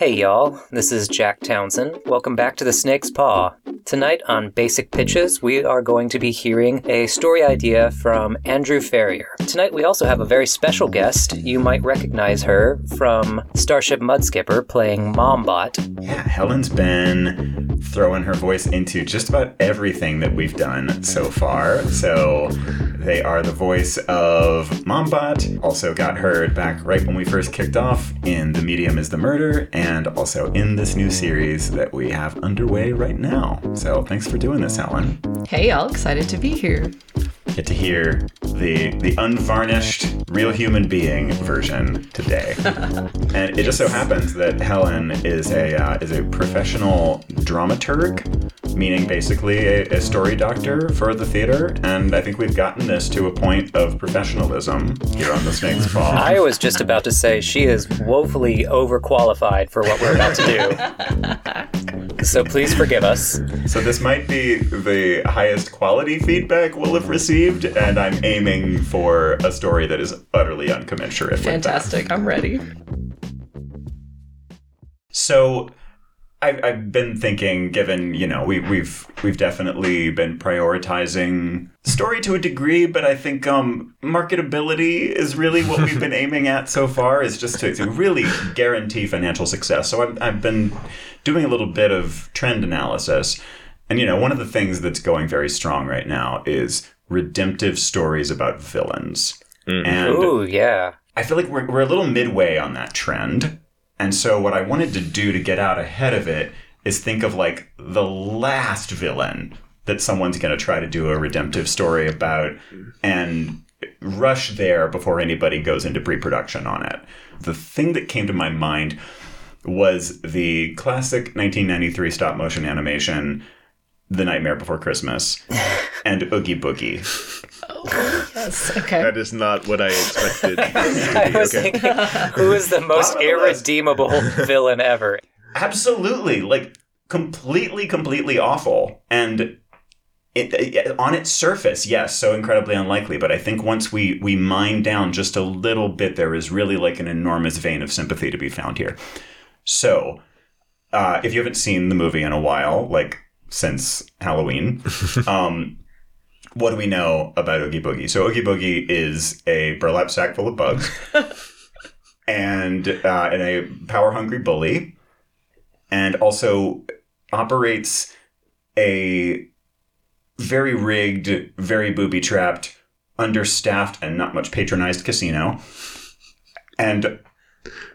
Hey y'all, this is Jack Townsend. Welcome back to the Snake's Paw. Tonight on Basic Pitches, we are going to be hearing a story idea from Andrew Farrier. Tonight we also have a very special guest. You might recognize her from Starship Mudskipper playing Mombot. Yeah, Helen's been throwing her voice into just about everything that we've done so far. So they are the voice of Mombot, also got heard back right when we first kicked off in The Medium is the Murder, and also in this new series that we have underway right now. So thanks for doing this, Helen. Hey, all excited to be here. Get to hear the the unvarnished, real human being version today. and it just so happens that Helen is a uh, is a professional dramaturg, meaning basically a, a story doctor for the theater. And I think we've gotten this to a point of professionalism here on the Snake's Paw. I was just about to say she is woefully overqualified for what we're about to do. so please forgive us. So this might be the highest quality feedback we'll have received, and I'm aiming for a story that is utterly uncommensurate. Fantastic. I'm ready. So I've, I've been thinking, given you know we, we've we've definitely been prioritizing story to a degree, but I think um, marketability is really what we've been aiming at so far. Is just to, to really guarantee financial success. So I've, I've been doing a little bit of trend analysis, and you know one of the things that's going very strong right now is redemptive stories about villains. And Ooh, yeah. I feel like we're, we're a little midway on that trend. And so, what I wanted to do to get out ahead of it is think of like the last villain that someone's going to try to do a redemptive story about and rush there before anybody goes into pre production on it. The thing that came to my mind was the classic 1993 stop motion animation, The Nightmare Before Christmas, and Oogie Boogie. Yes. Okay. That is not what I expected. I was thinking, who is the most Bottom of the list. irredeemable villain ever? absolutely like completely completely awful and it, it- on its surface yes so incredibly unlikely but i think once we we mine down just a little bit there is really like an enormous vein of sympathy to be found here so uh, if you haven't seen the movie in a while like since halloween um, what do we know about oogie boogie so oogie boogie is a burlap sack full of bugs and uh, and a power hungry bully and also operates a very rigged, very booby trapped, understaffed, and not much patronized casino. And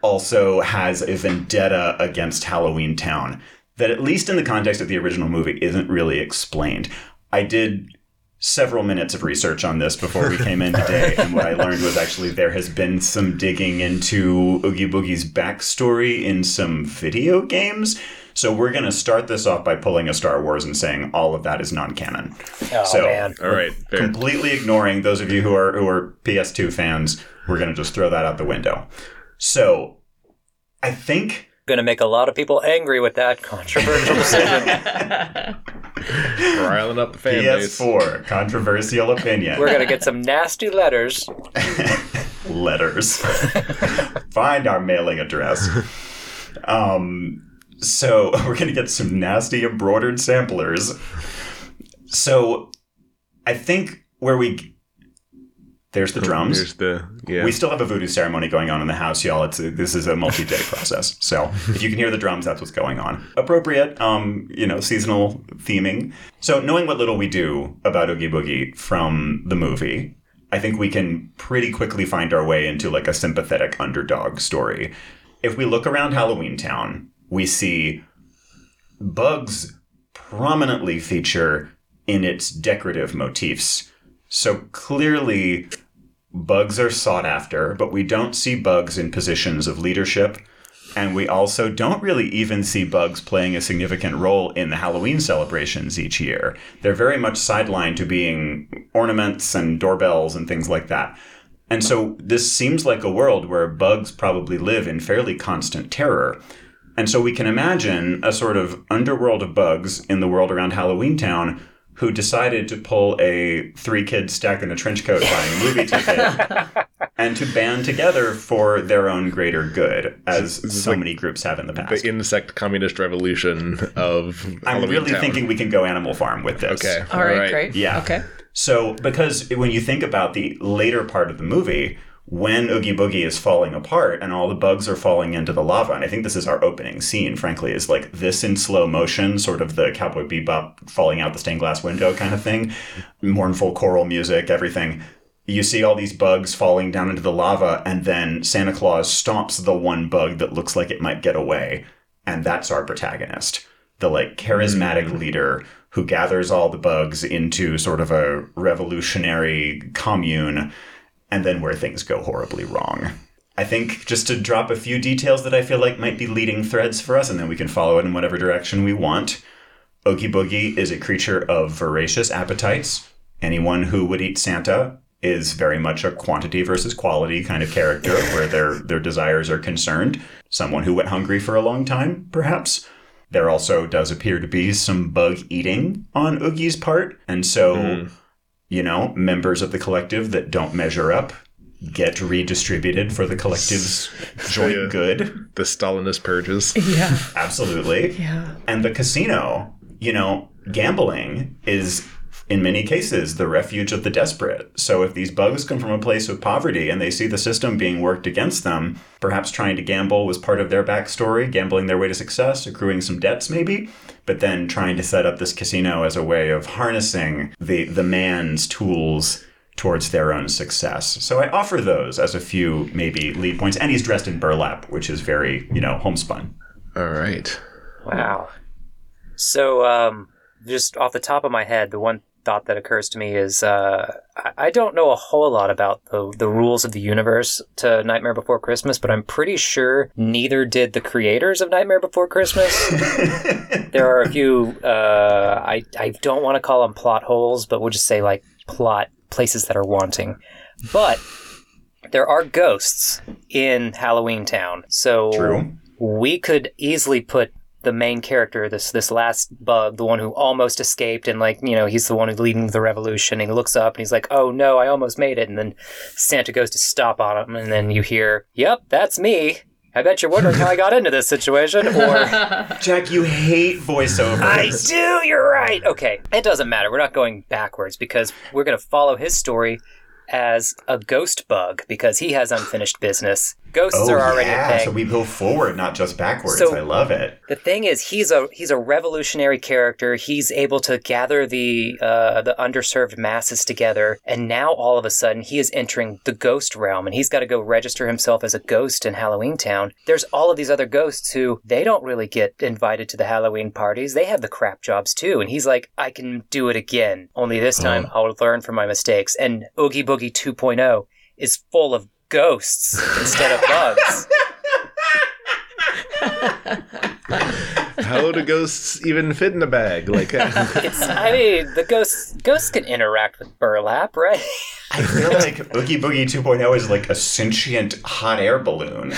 also has a vendetta against Halloween Town that, at least in the context of the original movie, isn't really explained. I did several minutes of research on this before we came in today, and what I learned was actually there has been some digging into Oogie Boogie's backstory in some video games. So we're going to start this off by pulling a Star Wars and saying all of that is non-canon. Oh, So- man. All right, fair. Completely ignoring those of you who are who are PS2 fans, we're going to just throw that out the window. So I think Gonna make a lot of people angry with that controversial decision. riling up the fan base. PS4 controversial opinion. We're gonna get some nasty letters. letters. Find our mailing address. Um, so we're gonna get some nasty embroidered samplers. So I think where we there's the drums. There's the yeah. We still have a voodoo ceremony going on in the house, y'all. It's a, this is a multi-day process. So if you can hear the drums, that's what's going on. Appropriate, um, you know, seasonal theming. So knowing what little we do about Oogie Boogie from the movie, I think we can pretty quickly find our way into like a sympathetic underdog story. If we look around Halloween Town, we see bugs prominently feature in its decorative motifs. So clearly, bugs are sought after, but we don't see bugs in positions of leadership. And we also don't really even see bugs playing a significant role in the Halloween celebrations each year. They're very much sidelined to being ornaments and doorbells and things like that. And so this seems like a world where bugs probably live in fairly constant terror. And so we can imagine a sort of underworld of bugs in the world around Halloween Town who decided to pull a three kids stacked in a trench coat buying a movie ticket and to band together for their own greater good, as so like many groups have in the past. The insect communist revolution of. I'm Halloween really Town. thinking we can go Animal Farm with this. Okay. All right, great. Yeah. Okay. So, because when you think about the later part of the movie, when Oogie Boogie is falling apart and all the bugs are falling into the lava, and I think this is our opening scene, frankly, is like this in slow motion, sort of the Cowboy Bebop falling out the stained glass window kind of thing, mournful choral music, everything. You see all these bugs falling down into the lava, and then Santa Claus stomps the one bug that looks like it might get away, and that's our protagonist. The like charismatic mm-hmm. leader who gathers all the bugs into sort of a revolutionary commune, and then where things go horribly wrong. I think just to drop a few details that I feel like might be leading threads for us, and then we can follow it in whatever direction we want. Oogie Boogie is a creature of voracious appetites. Anyone who would eat Santa is very much a quantity versus quality kind of character where their their desires are concerned. Someone who went hungry for a long time, perhaps. There also does appear to be some bug eating on Oogie's part, and so hmm. You know, members of the collective that don't measure up get redistributed for the collective's joint Yeah. good. The Stalinist purges. Yeah. Absolutely. Yeah. And the casino, you know, gambling is in many cases the refuge of the desperate. So if these bugs come from a place of poverty and they see the system being worked against them, perhaps trying to gamble was part of their backstory, gambling their way to success, accruing some debts maybe, but then trying to set up this casino as a way of harnessing the the man's tools towards their own success. So I offer those as a few maybe lead points. And he's dressed in burlap, which is very, you know, homespun. All right. Wow. So, um, just off the top of my head, the one thought that occurs to me is uh, I- don't know a whole lot about the, the rules of the universe to Nightmare Before Christmas, but I'm pretty sure neither did the creators of Nightmare Before Christmas. there are a few, uh, I, I don't want to call them plot holes, but we'll just say like plot places that are wanting. But there are ghosts in Halloween Town. So True. we could easily put the main character, this this last bug, the one who almost escaped, and like you know, he's the one who's leading the revolution. And he looks up and he's like, "Oh no, I almost made it!" And then Santa goes to stop on him, and then you hear, "Yep, that's me." I bet you're wondering how I got into this situation, or Jack, you hate voiceovers. I do. You're right. Okay, it doesn't matter. We're not going backwards because we're going to follow his story as a ghost bug because he has unfinished business. Ghosts Oh, are already yeah. a thing. So we go forward, not just backwards. So- I love it. The thing is, he's a he's a revolutionary character. He's able to gather the uh, the underserved masses together, and now all of a sudden he is entering the ghost realm, and he's got to go register himself as a ghost in Halloween Town. There's all of these other ghosts who they don't really get invited to the Halloween parties. They have the crap jobs too, and he's like, I can do it again. Only this time I'll learn from my mistakes. And Oogie Boogie 2.0 is full of ghosts instead of bugs. How do ghosts even fit in a bag? Like, uh, It's, I mean, the ghosts ghosts can interact with burlap, right? I feel like Oogie Boogie 2.0 is like a sentient hot air balloon.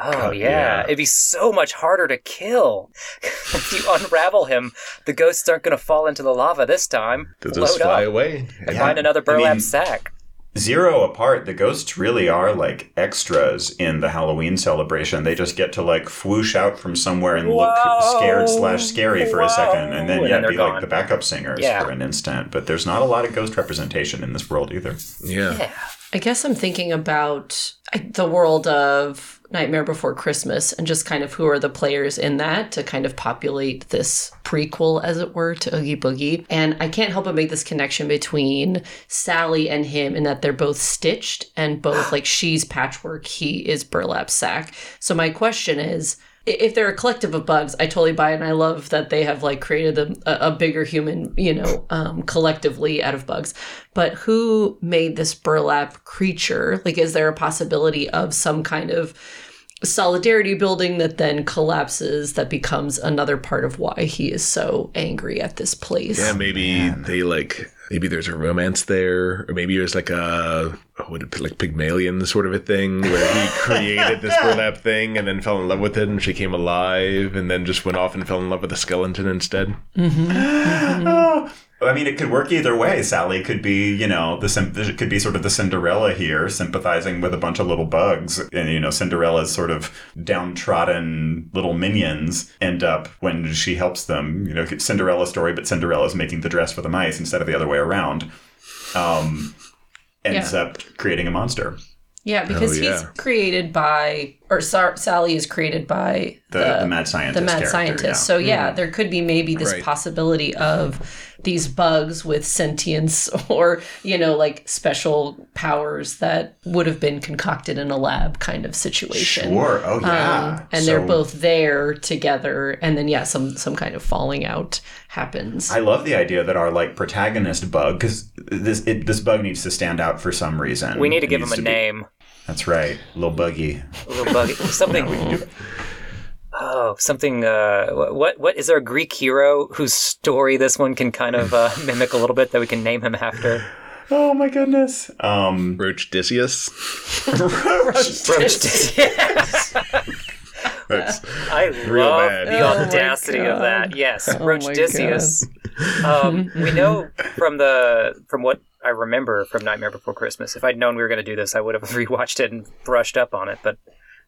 Oh yeah. yeah. it'd be so much harder to kill. if you unravel him, the ghosts aren't going to fall into the lava this time. they'll just fly up. away. and Find another I burlap mean, sack. Zero apart, the ghosts really are like extras in the Halloween celebration. They just get to like whoosh out from somewhere and look scared slash scary for a second, and then And yeah, then be gone. like the backup singers Yeah. for an instant. But there's not a lot of ghost representation in this world either. Yeah. Yeah. I guess I'm thinking about I- the world of Nightmare Before Christmas and just kind of who are the players in that to kind of populate this prequel, as it were, to Oogie Boogie. And I can't help but make this connection between Sally and him in that they're both stitched and both like she's patchwork, he is burlap sack. So my question is. I- If they're a collective of bugs, I totally buy it, and I love that they have like created a, a a bigger human, you know, um, collectively out of bugs. But who made this burlap creature? Like, is there a possibility of some kind of solidarity building that then collapses that becomes another part of why he is so angry at this place? Yeah, maybe they like maybe there's a romance there, or maybe there's like a what like Pygmalion sort of a thing where he created this burlap thing and then fell in love with it and she came alive and then just went off and fell in love with a skeleton instead. Mm-hmm. Mm-hmm. Oh, I mean, it could work either way. Sally could be, you know, the it could be sort of the Cinderella here, sympathizing with a bunch of little bugs, and you know, Cinderella's sort of downtrodden little minions end up when she helps them. You know, Cinderella story, but Cinderella's making the dress for the mice instead of the other way around. Um, ends Yeah. up creating a monster. Yeah, because Oh, he's created by, or Sar- Sally is created by The, the, mad scientist. the mad scientist. yeah. So yeah, there could be maybe this Right. possibility of these bugs with sentience or you know like special powers that would have been concocted in a lab kind of situation. Sure. Oh yeah. Um, and they're both there together, and then yeah, some some kind of falling out happens. I love the idea that our like protagonist bug, because this it, this bug needs to stand out for some reason. We need to It give him needs a be- name. That's right, little buggy. A little buggy. Something. Oh, something. Uh, what? What is there a Greek hero whose story this one can kind of uh, mimic a little bit that we can name him after? Oh my goodness. Um, Roach Odysseus. Roach. yes. That's I Real love bad. the Oh audacity of that. Yes, Oh Roach my Um, we know from the from what I remember from Nightmare Before Christmas. If I'd known we were going to do this, I would have rewatched it and brushed up on it. But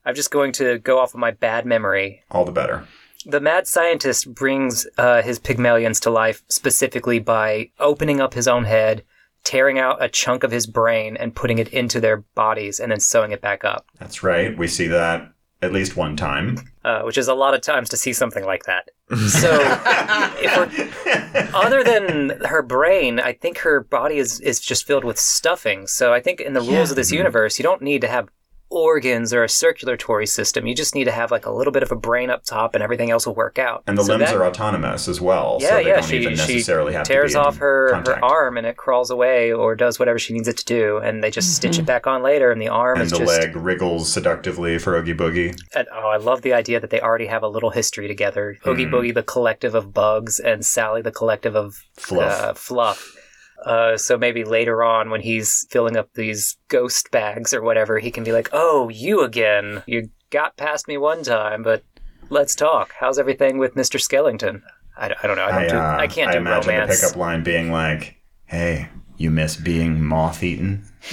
I'm just going to go off of my bad memory. all the better. The mad scientist brings uh, his Pygmalions to life specifically by opening up his own head, tearing out a chunk of his brain, and putting it into their bodies, and then sewing it back up. That's right. We see that at least one time. uh, which is a lot of times to see something like that. So, if we're, other than her brain, I think her body is, is just filled with stuffing. So, I think in the rules Yeah. of this universe, you don't need to have organs or a circulatory system. You just need to have like a little bit of a brain up top, and everything else will work out. And the So limbs that- are autonomous as well, yeah, so they yeah. don't She, even she necessarily have tears to be off in her, contact. her arm and it crawls away or does whatever she needs it to do, and they just stitch it back on later. And the arm and is the just leg wriggles seductively for Oogie Boogie. And, oh, I love the idea that they already have a little history together. Oogie Hmm. Boogie, the collective of bugs, and Sally, the collective of Fluff. Uh, fluff. Uh, so maybe later on, when he's filling up these ghost bags or whatever, he can be like, "Oh, you again? You got past me one time, but let's talk. How's everything with Mister Skellington?" I, I don't know. I, don't I, do, uh, I can't I do imagine romance. the pickup line being like, "Hey, you miss being moth-eaten."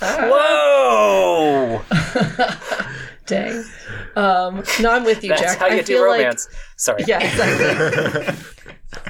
Whoa! Dang. Um, no, I'm with you, That's Jack. how I you do feel like- romance. Sorry. yeah, exactly.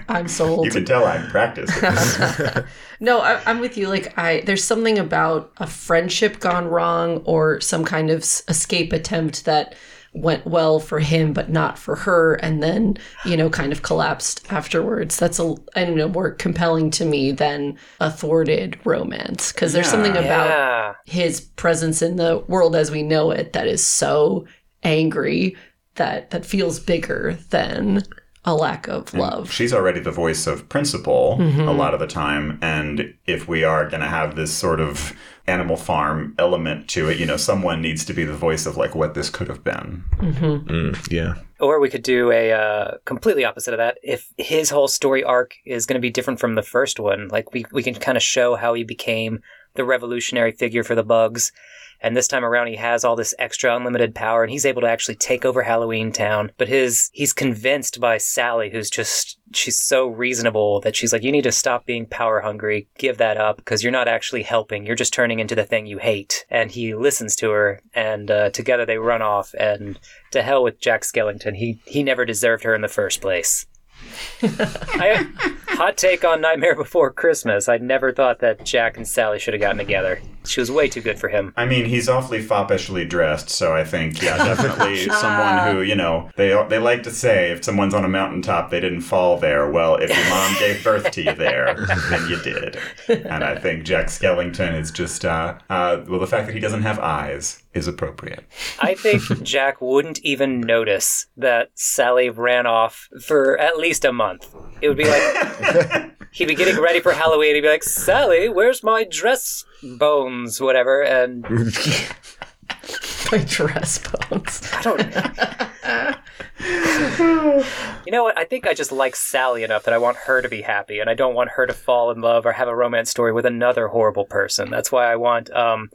I'm sold. You can tell I'm practiced. No, I, I'm with you. Like, I there's something about a friendship gone wrong, or some kind of escape attempt that went well for him, but not for her, and then you know, kind of collapsed afterwards. That's a I don't know more compelling to me than a thwarted romance because there's something about Yeah. his presence in the world as we know it that is so angry that that feels bigger than a lack of love. She's already the voice of principle Mm-hmm. a lot of the time. And if we are going to have this sort of animal farm element to it, you know, someone needs to be the voice of like what this could have been. Mm, yeah. Or we could do a uh, completely opposite of that. If his whole story arc is going to be different from the first one, like we we can kind of show how he became the revolutionary figure for the bugs, and this time around he has all this extra unlimited power, and he's able to actually take over Halloween Town. But his he's convinced by Sally, who's just she's so reasonable that she's like, you need to stop being power hungry, give that up, because you're not actually helping. You're just turning into the thing you hate. And he listens to her, and uh, together they run off and to hell with Jack Skellington. He he never deserved her in the first place. I, hot take on Nightmare Before Christmas. I never thought that Jack and Sally should have gotten together. She was way too good for him. I mean, he's awfully foppishly dressed, so I think, yeah, definitely someone who, you know, they they like to say if someone's on a mountaintop, they didn't fall there. Well, if your mom gave birth to you there, then you did. And I think Jack Skellington is just, uh, uh, well, the fact that he doesn't have eyes is appropriate. I think Jack wouldn't even notice that Sally ran off for at least a month. It would be like he'd be getting ready for Halloween. He'd be like, "Sally, where's my dress bones? Whatever." And My dress bones. I don't. Know. You know what? I think I just like Sally enough that I want her to be happy, and I don't want her to fall in love or have a romance story with another horrible person. That's why I want um,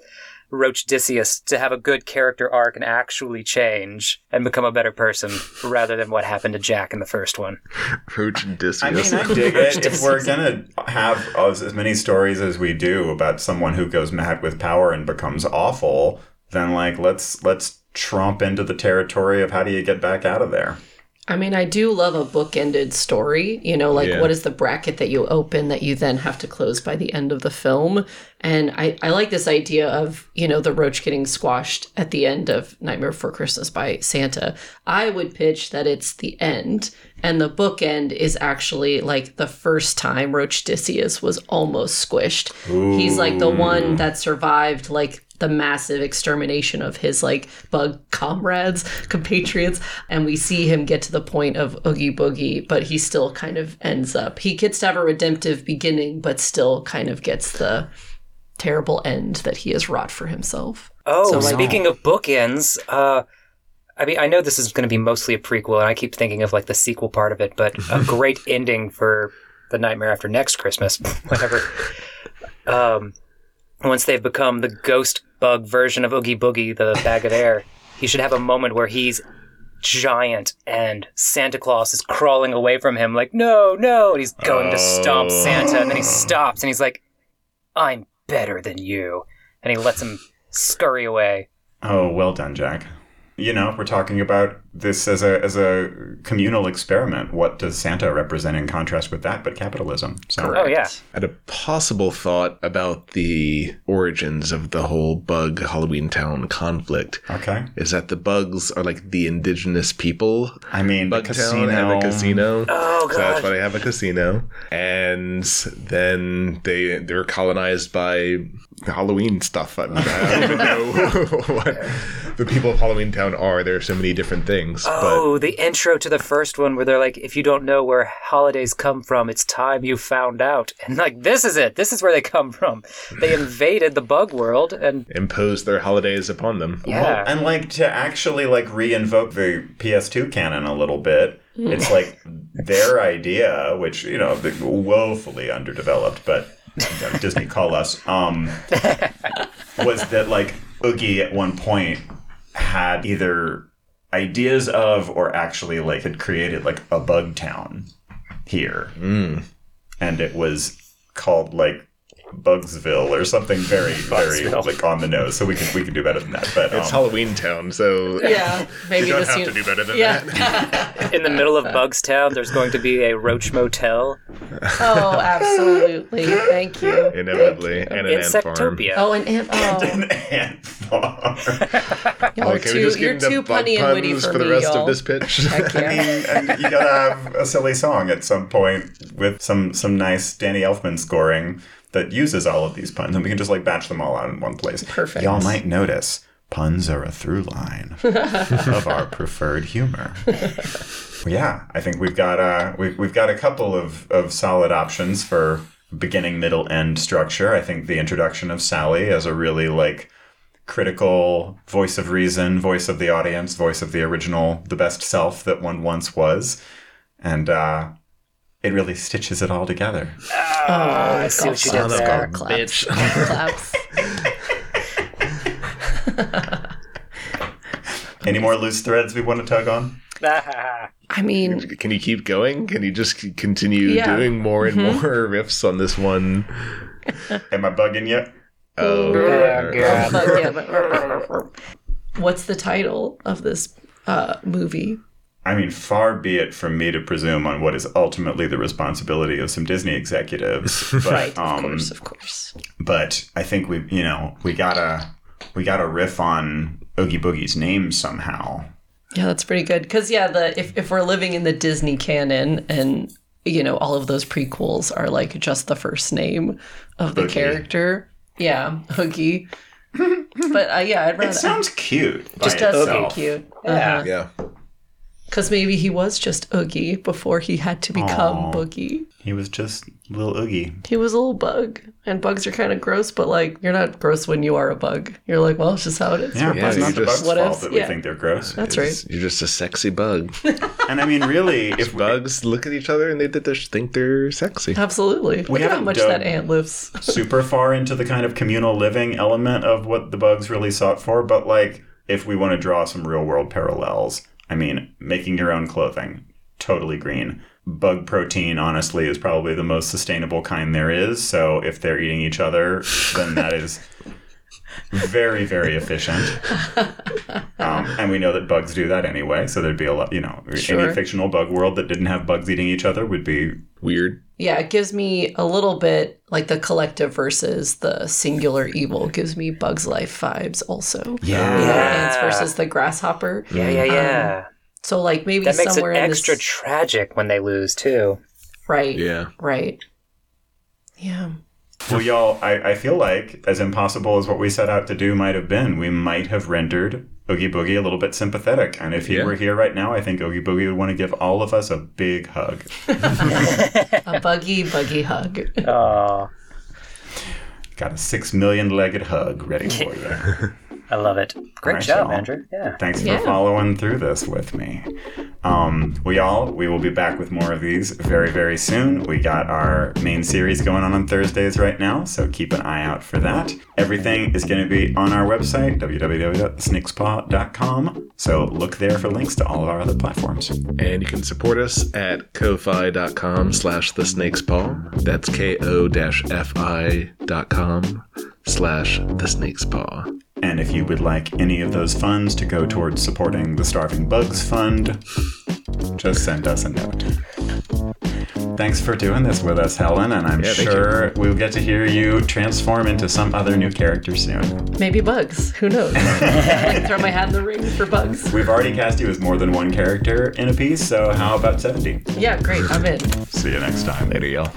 Roach Odysseus to have a good character arc and actually change and become a better person, rather than what happened to Jack in the first one. Roach Odysseus. I mean, I dig it. if we're gonna have as as many stories as we do about someone who goes mad with power and becomes awful, then like let's let's tromp into the territory of how do you get back out of there. I mean, I do love a book-ended story. You know, like Yeah. what is the bracket that you open that you then have to close by the end of the film? And I, I like this idea of, you know, the roach getting squashed at the end of Nightmare Before Christmas by Santa. I would pitch that it's the end. And the bookend is actually like the first time Roach Odysseus was almost squished. He's like the one that survived like the massive extermination of his like bug comrades, compatriots, and we see him get to the point of Oogie Boogie, but he still kind of ends up. He gets to have a redemptive beginning, but still kind of gets the terrible end that he has wrought for himself. Oh, So, like- speaking of bookends, uh, I mean, I know this is going to be mostly a prequel, and I keep thinking of like the sequel part of it, but a great ending for the Nightmare After Next Christmas, whatever. Um, once they've become the ghost bug version of Oogie Boogie, the bag of air, he should have a moment where he's giant and Santa Claus is crawling away from him, like, no, no, and he's going to stomp Oh. Santa, and then he stops and he's like, I'm better than you. And he lets him scurry away. Oh, well done, Jack. You know, we're talking about this as a as a communal experiment. What does Santa represent in contrast with that? But capitalism. So Oh, yeah. I had a possible thought about the origins of the whole bug Halloween Town conflict. okay. Is that the bugs are like the indigenous people? I mean, the Bug casino. Town have a casino. Oh, god. So that's why they have a casino. And then they they were colonized by Halloween stuff. I, mean, I don't even know what the people of Halloween Town are. There are so many different things. Oh, the intro to the first one where they're like, if you don't know where holidays come from, it's time you found out. And like, this is it. This is where they come from. They invaded the bug world and imposed their holidays upon them. yeah. Well, and like to actually like re-invoke the PS2 canon a little bit. It's like their idea, which you know, woefully underdeveloped, but you know, Disney call us. Um, was that like Oogie at one point had either ideas of or actually like had created like a bug town here, and it was called like Bugsville or something very very Bugsville. like on the nose. So we can we can do better than that. But It's um, Halloween Town, so Yeah, maybe you don't have uni- to do better than yeah. that. In the middle of Bugstown, there's going to be a roach motel. oh, absolutely. Thank you. Inevitably, and an ant farm. Insectopia. Oh, and ant. Oh, an ant farm. y'all are can we too, just you're into too bug punny and witty puns for, for the me, rest y'all. of this pitch? Heck I mean, and you gotta have a silly song at some point with some some nice Danny Elfman scoring that uses all of these puns, and we can just like batch them all out in one place. Perfect. Y'all might notice puns are a through line of our preferred humor. yeah, I think we've got uh we've, we've got a couple of, of solid options for beginning, middle, end structure. I think the introduction of Sally as a really like critical voice of reason, voice of the audience, voice of the original, the best self that one once was. And uh, it really stitches it all together. Oh, I see what you did there. claps, bitch. claps. Any more loose threads we want to tug on? I mean, Can you keep going? Can you just continue Yeah. Mm-hmm. doing more and more riffs on this one? Am I bugging you? Oh, Yeah, yeah. but what's the title of this uh, movie? I mean, far be it from me to presume on what is ultimately the responsibility of some Disney executives. But, Right, of um, course, of course. but I think we, you know, we gotta, we gotta riff on Oogie Boogie's name somehow. Yeah, that's pretty good. Because yeah, the if if we're living in the Disney canon and you know all of those prequels are like just the first name of the Oogie. character. Yeah, Hoogie. but uh, yeah, I'd rather. It sounds cute. By just does itself. sound cute. Yeah. Uh-huh. yeah. Because maybe he was just Oogie before he had to become Aw. Boogie. He was just little Oogie. He was a little bug. And bugs are kind of gross, but like, you're not gross when you are a bug. You're like, well, it's just how it is. Yeah, Yeah, it's not the just- bug's What fault if- that we yeah. think they're gross. That's You're right. You're just a sexy bug. And I mean, really, if Bugs look at each other and they did think they're sexy. Absolutely. Look at how haven't much that ant lives. super far into the kind of communal living element of what the bugs really sought for, but like if we want to draw some real world parallels, I mean, making your own clothing, totally green. Bug protein, honestly, is probably the most sustainable kind there is. So if they're eating each other, then that is very, very efficient. Um, and we know that bugs do that anyway. So there'd be a lot, you know, Sure. any fictional bug world that didn't have bugs eating each other would be Weird. Yeah, it gives me a little bit like the collective versus the singular evil gives me Bug's Life vibes also. Yeah. You know, Yeah. ants versus the grasshopper. Yeah, yeah, yeah. Um, so like maybe that makes it somewhere in extra this tragic when they lose too. right, Yeah. right. Yeah. Well, y'all, I, I feel like, as impossible as what we set out to do might have been, we might have rendered Oogie Boogie a little bit sympathetic. And if he Yeah. were here right now, I think Oogie Boogie would want to give all of us a big hug. A buggy, buggy hug. Oh, Got a six million legged hug ready for you. I love it. Great Alright, job, y'all. Andrew. Yeah. Thanks for Yeah. following through this with me. Um, we all we will be back with more of these very very soon. We got our main series going on on Thursdays right now, so keep an eye out for that. Everything is going to be on our website www.snakespaw.com. So look there for links to all of our other platforms. And you can support us at ko-fi.com slash the snake's paw. That's ko-fi dot com slash the snake's paw. And if you would like any of those funds to go towards supporting the Starving Bugs Fund, just send us a note. Thanks for doing this with us, Helen, and I'm Yeah, sure we'll get to hear you transform into some other new character soon. Maybe bugs. Who knows? I throw my hat in the ring for bugs. We've already cast you as more than one character in a piece, so how about 70? Yeah, great. I'm in. See you next time. Later, y'all.